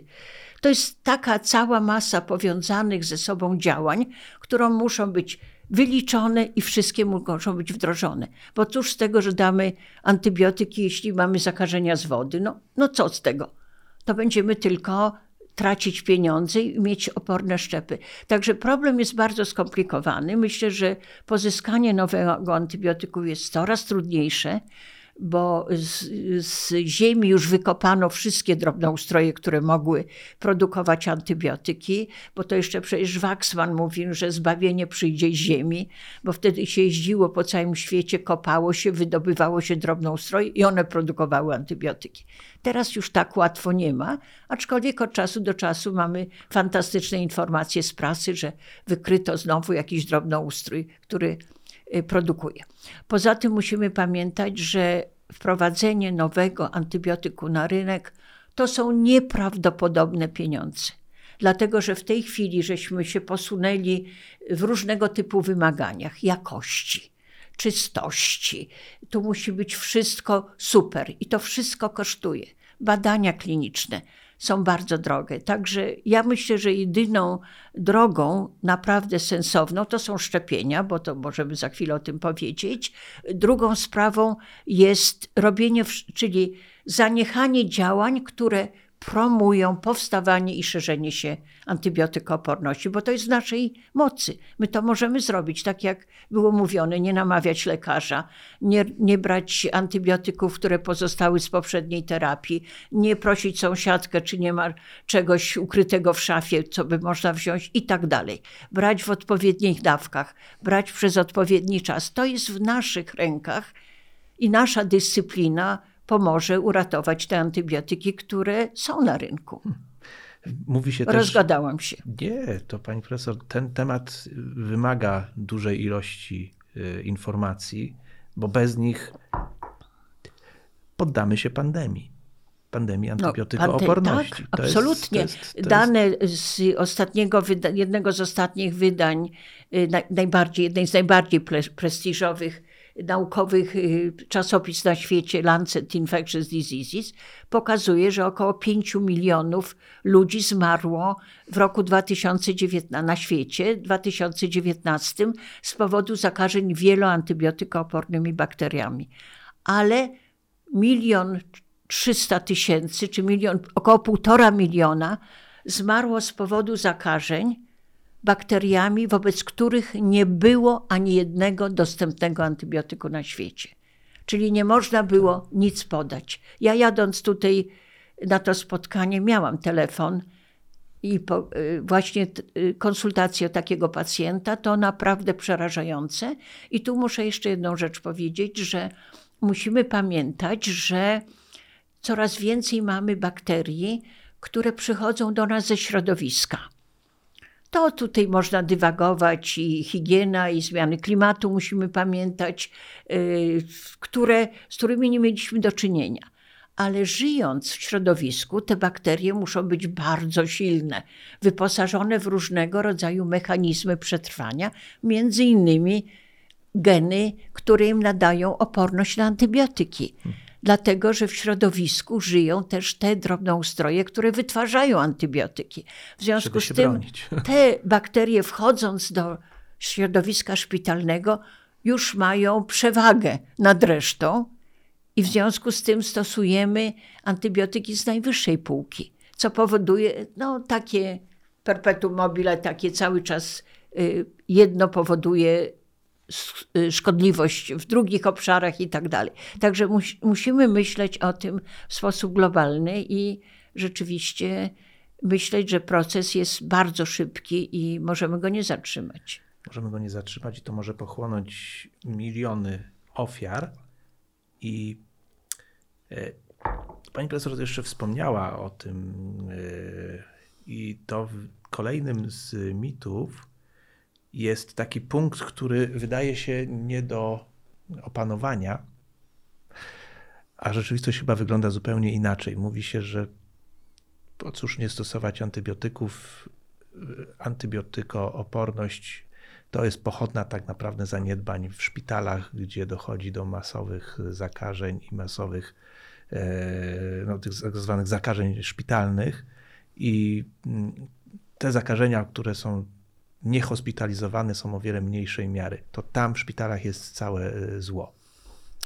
To jest taka cała masa powiązanych ze sobą działań, które muszą być wyliczone i wszystkie muszą być wdrożone. Bo cóż z tego, że damy antybiotyki, jeśli mamy zakażenia z wody? No, no co z tego? To będziemy tylko tracić pieniądze i mieć oporne szczepy. Także problem jest bardzo skomplikowany. Myślę, że pozyskanie nowego antybiotyku jest coraz trudniejsze bo z, z, ziemi już wykopano wszystkie drobnoustroje, które mogły produkować antybiotyki, bo to jeszcze przecież Waxman mówił, że zbawienie przyjdzie z ziemi, bo wtedy się jeździło po całym świecie, kopało się, wydobywało się drobnoustroje i one produkowały antybiotyki. Teraz już tak łatwo nie ma, aczkolwiek od czasu do czasu mamy fantastyczne informacje z prasy, że wykryto znowu jakiś drobnoustrój, który produkuje. Poza tym musimy pamiętać, że wprowadzenie nowego antybiotyku na rynek to są nieprawdopodobne pieniądze. Dlatego, że w tej chwili żeśmy się posunęli w różnego typu wymaganiach jakości, czystości. Tu musi być wszystko super i to wszystko kosztuje. Badania kliniczne są bardzo drogie. Także ja myślę, że jedyną drogą naprawdę sensowną to są szczepienia, bo to możemy za chwilę o tym powiedzieć. Drugą sprawą jest robienie, czyli zaniechanie działań, które promują powstawanie i szerzenie się antybiotykooporności, bo to jest w naszej mocy. My to możemy zrobić, tak jak było mówione, nie namawiać lekarza, nie, nie brać antybiotyków, które pozostały z poprzedniej terapii, nie prosić sąsiadkę, czy nie ma czegoś ukrytego w szafie, co by można wziąć i tak dalej. Brać w odpowiednich dawkach, brać przez odpowiedni czas. To jest w naszych rękach i nasza dyscyplina pomoże uratować te antybiotyki, które są na rynku. Mówi się też, Rozgadałam się. Nie, to pani profesor, ten temat wymaga dużej ilości y, informacji, bo bez nich poddamy się pandemii. Pandemii antybiotykooporności. No, tak, absolutnie. Jest, to jest, to Dane z ostatniego, jednego z ostatnich wydań, y, najbardziej, jednej z najbardziej prestiżowych naukowych y, czasopis na świecie, Lancet Infectious Diseases, pokazuje, że około 5 milionów ludzi zmarło w roku 2019 na świecie, 2019 z powodu zakażeń wieloantybiotykoopornymi bakteriami. Ale milion 300 tysięcy, czy milion, około półtora miliona zmarło z powodu zakażeń bakteriami, wobec których nie było ani jednego dostępnego antybiotyku na świecie. Czyli nie można było nic podać. Ja jadąc tutaj na to spotkanie, miałam telefon i po, y, właśnie y, konsultację takiego pacjenta, to naprawdę przerażające. I tu muszę jeszcze jedną rzecz powiedzieć, że musimy pamiętać, że coraz więcej mamy bakterii, które przychodzą do nas ze środowiska to tutaj można dywagować i higiena, i zmiany klimatu musimy pamiętać, y, które, z którymi nie mieliśmy do czynienia. Ale żyjąc w środowisku, te bakterie muszą być bardzo silne, wyposażone w różnego rodzaju mechanizmy przetrwania, między innymi geny, które im nadają oporność na antybiotyki. Dlatego że w środowisku żyją też te drobnoustroje, które wytwarzają antybiotyki. W związku z tym bronić. te bakterie wchodząc do środowiska szpitalnego już mają przewagę nad resztą i w związku z tym stosujemy antybiotyki z najwyższej półki, co powoduje no, takie perpetuum mobile, takie cały czas y, jedno powoduje szkodliwość w drugich obszarach i tak dalej. Także musimy myśleć o tym w sposób globalny i rzeczywiście myśleć, że proces jest bardzo szybki i możemy go nie zatrzymać. Możemy go nie zatrzymać i to może pochłonąć miliony ofiar. I e, pani profesor jeszcze wspomniała o tym, e, i to kolejnym z mitów jest taki punkt, który wydaje się nie do opanowania, a rzeczywistość chyba wygląda zupełnie inaczej. Mówi się, że po cóż nie stosować antybiotyków, antybiotykooporność to jest pochodna tak naprawdę zaniedbań w szpitalach, gdzie dochodzi do masowych zakażeń i masowych e, no, tych tak zwanych zakażeń szpitalnych. I mm, te zakażenia, które są niehospitalizowane są o wiele mniejszej miary. To tam w szpitalach jest całe e, zło.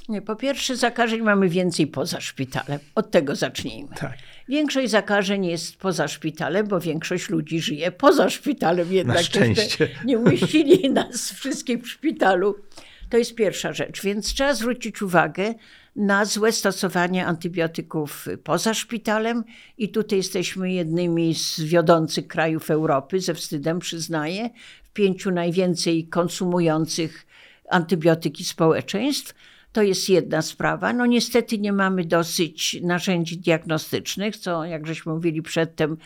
Nie, po pierwsze, zakażeń mamy więcej poza szpitalem. Od tego zacznijmy. Tak. Większość zakażeń jest poza szpitalem, bo większość ludzi żyje poza szpitalem. Jednak Na szczęście. Nie umieścili nas wszystkich w szpitalu. To jest pierwsza rzecz. Więc trzeba zwrócić uwagę na złe stosowanie antybiotyków poza szpitalem i tutaj jesteśmy jednymi z wiodących krajów Europy, ze wstydem przyznaję, w pięciu najwięcej konsumujących antybiotyki społeczeństw. To jest jedna sprawa. No niestety nie mamy dosyć narzędzi diagnostycznych, co, jak żeśmy mówili przedtem,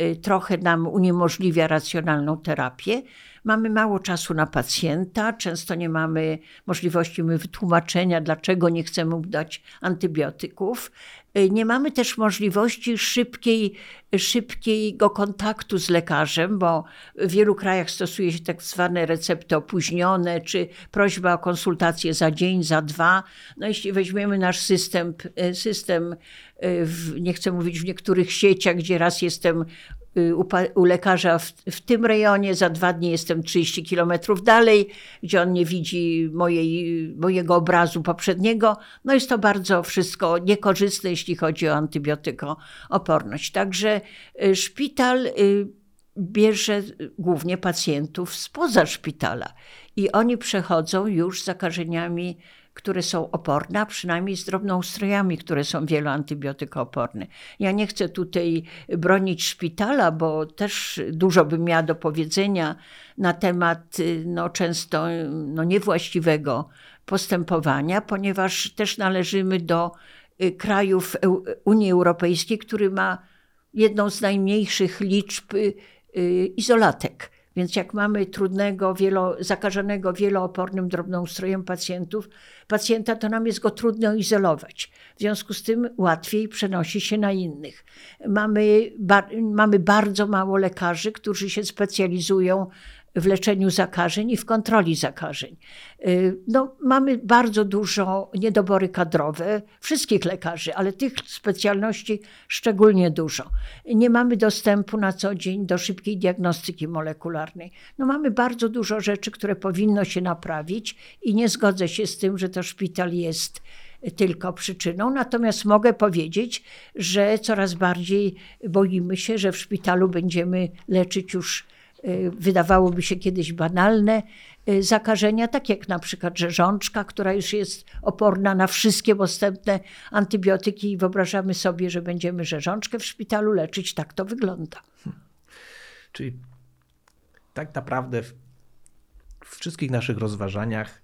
y, trochę nam uniemożliwia racjonalną terapię. Mamy mało czasu na pacjenta, często nie mamy możliwości wytłumaczenia, dlaczego nie chcemy mu dać antybiotyków. Y, nie mamy też możliwości szybkiej, szybkiego kontaktu z lekarzem, bo w wielu krajach stosuje się tak zwane recepty opóźnione, czy prośba o konsultację za dzień, za dwa. No jeśli weźmiemy nasz system, y, system y, w, nie chcę mówić w niektórych sieciach, gdzie raz jestem u, u lekarza w, w, tym rejonie, za dwa dni jestem 30 kilometrów dalej, gdzie on nie widzi mojej, mojego obrazu poprzedniego. No jest to bardzo wszystko niekorzystne, jeśli chodzi o antybiotykooporność. Także y, szpital y, bierze głównie pacjentów spoza szpitala i oni przechodzą już zakażeniami które są oporne, a przynajmniej z drobnoustrojami, które są wieloantybiotykooporne. Ja nie chcę tutaj bronić szpitala, bo też dużo bym miała do powiedzenia na temat no, często no, niewłaściwego postępowania, ponieważ też należymy do y, krajów Unii Europejskiej, który ma jedną z najmniejszych liczb y, izolatek. Więc jak mamy trudnego, wielo, zakażonego wieloopornym drobnoustrojem pacjentów, pacjenta, to nam jest go trudno izolować. W związku z tym łatwiej przenosi się na innych. Mamy, ba, mamy bardzo mało lekarzy, którzy się specjalizują w leczeniu zakażeń i w kontroli zakażeń. Y, no, mamy bardzo dużo niedobory kadrowe wszystkich lekarzy, ale tych specjalności szczególnie dużo. Nie mamy dostępu na co dzień do szybkiej diagnostyki molekularnej. No, mamy bardzo dużo rzeczy, które powinno się naprawić i nie zgodzę się z tym, że to szpital jest tylko przyczyną. Natomiast mogę powiedzieć, że coraz bardziej boimy się, że w szpitalu będziemy leczyć już wydawałoby się kiedyś banalne y, zakażenia, tak jak na przykład rzeżączka, która już jest oporna na wszystkie dostępne antybiotyki i wyobrażamy sobie, że będziemy rzeżączkę w szpitalu leczyć. Tak to wygląda. Hmm. Czyli tak naprawdę w, w wszystkich naszych rozważaniach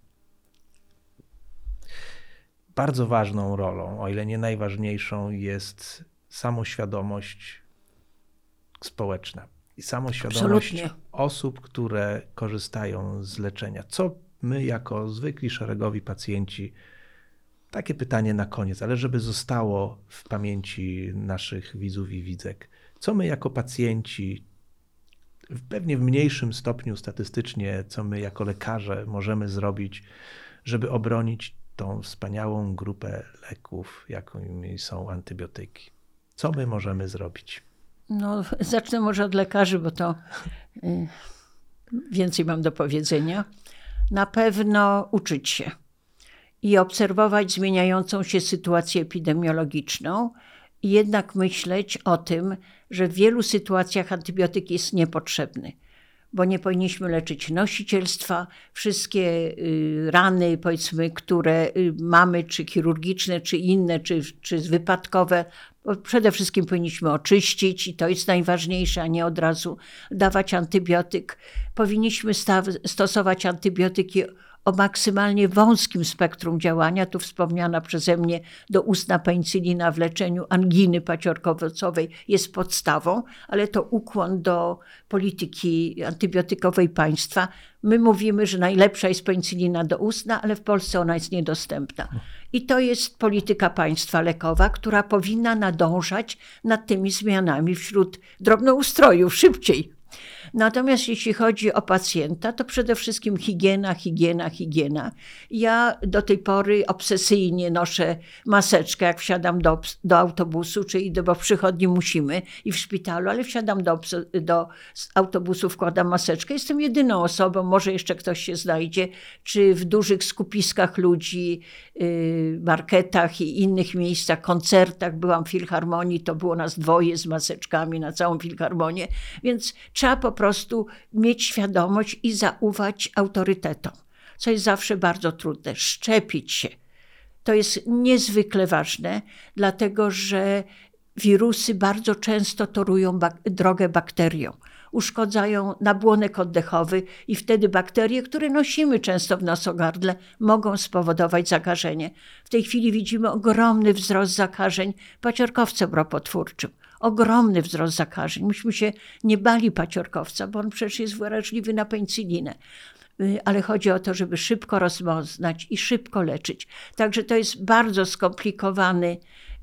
bardzo ważną rolą, o ile nie najważniejszą, jest samoświadomość społeczna i samoświadomość Absolutnie. osób, które korzystają z leczenia. Co my, jako zwykli szeregowi pacjenci, takie pytanie na koniec, ale żeby zostało w pamięci naszych widzów i widzek. Co my, jako pacjenci, pewnie w mniejszym stopniu statystycznie, co my, jako lekarze, możemy zrobić, żeby obronić tą wspaniałą grupę leków, jaką są antybiotyki? Co my możemy zrobić? No, zacznę może od lekarzy, bo to y, więcej mam do powiedzenia. Na pewno uczyć się i obserwować zmieniającą się sytuację epidemiologiczną, i jednak myśleć o tym, że w wielu sytuacjach antybiotyk jest niepotrzebny bo nie powinniśmy leczyć nosicielstwa. Wszystkie y, rany, powiedzmy, które y, mamy, czy chirurgiczne, czy inne, czy, czy wypadkowe, przede wszystkim powinniśmy oczyścić i to jest najważniejsze, a nie od razu dawać antybiotyk. Powinniśmy stosować antybiotyki o maksymalnie wąskim spektrum działania. Tu wspomniana przeze mnie doustna penicylina w leczeniu anginy paciorkowo-cowej jest podstawą, ale to ukłon do polityki antybiotykowej państwa. My mówimy, że najlepsza jest penicylina doustna, ale w Polsce ona jest niedostępna. I to jest polityka państwa lekowa, która powinna nadążać nad tymi zmianami wśród drobnoustrojów szybciej. Natomiast jeśli chodzi o pacjenta, to przede wszystkim higiena, higiena, higiena. Ja do tej pory obsesyjnie noszę maseczkę, jak wsiadam do, do autobusu, czy idę, bo w przychodni musimy i w szpitalu, ale wsiadam do, do autobusu, wkładam maseczkę. Jestem jedyną osobą, może jeszcze ktoś się znajdzie, czy w dużych skupiskach ludzi, yy, marketach i innych miejscach, koncertach. Byłam w filharmonii, to było nas dwoje z maseczkami na całą filharmonię, więc trzeba po prostu mieć świadomość i zaufać autorytetom, co jest zawsze bardzo trudne. Szczepić się. To jest niezwykle ważne, dlatego że wirusy bardzo często torują bak drogę bakteriom. Uszkodzają nabłonek oddechowy i wtedy bakterie, które nosimy często w nosogardle, mogą spowodować zakażenie. W tej chwili widzimy ogromny wzrost zakażeń paciorkowcem ropotwórczym ogromny wzrost zakażeń. Myśmy się nie bali paciorkowca, bo on przecież jest wrażliwy na penicylinę. Y, Ale chodzi o to, żeby szybko rozpoznać i szybko leczyć. Także to jest bardzo skomplikowany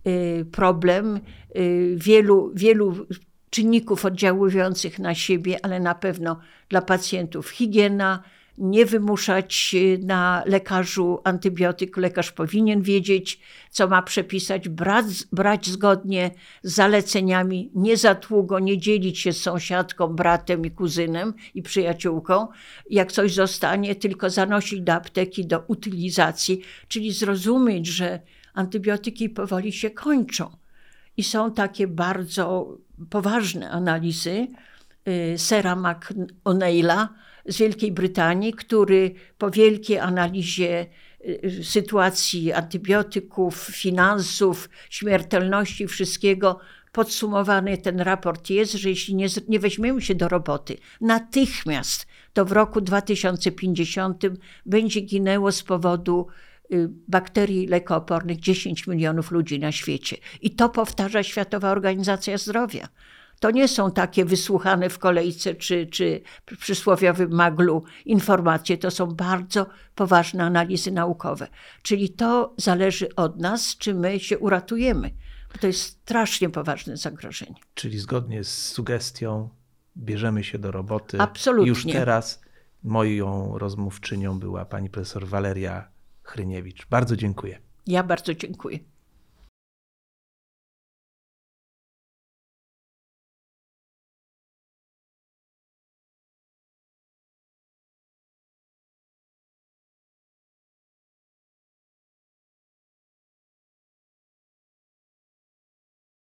y, problem. y, Wielu, wielu czynników oddziałujących na siebie, ale na pewno dla pacjentów higiena, nie wymuszać y, na lekarzu antybiotyk. Lekarz powinien wiedzieć, co ma przepisać, brać, brać zgodnie z zaleceniami, nie za długo, nie dzielić się z sąsiadką, bratem i kuzynem i przyjaciółką. Jak coś zostanie, tylko zanosić do apteki do utylizacji, czyli zrozumieć, że antybiotyki powoli się kończą. I są takie bardzo poważne analizy y, Sera McO'Neilla z Wielkiej Brytanii, który po wielkiej analizie y, sytuacji antybiotyków, finansów, śmiertelności, wszystkiego, podsumowany ten raport jest, że jeśli nie, nie weźmiemy się do roboty natychmiast, to w roku 2050 będzie ginęło z powodu y, bakterii lekoopornych 10 milionów ludzi na świecie. I to powtarza Światowa Organizacja Zdrowia. To nie są takie wysłuchane w kolejce czy, czy przysłowiowym maglu informacje, to są bardzo poważne analizy naukowe. Czyli to zależy od nas, czy my się uratujemy. Bo to jest strasznie poważne zagrożenie. Czyli zgodnie z sugestią bierzemy się do roboty. Absolutnie. Już teraz moją rozmówczynią była pani profesor Waleria Chryniewicz. Bardzo dziękuję. Ja bardzo dziękuję.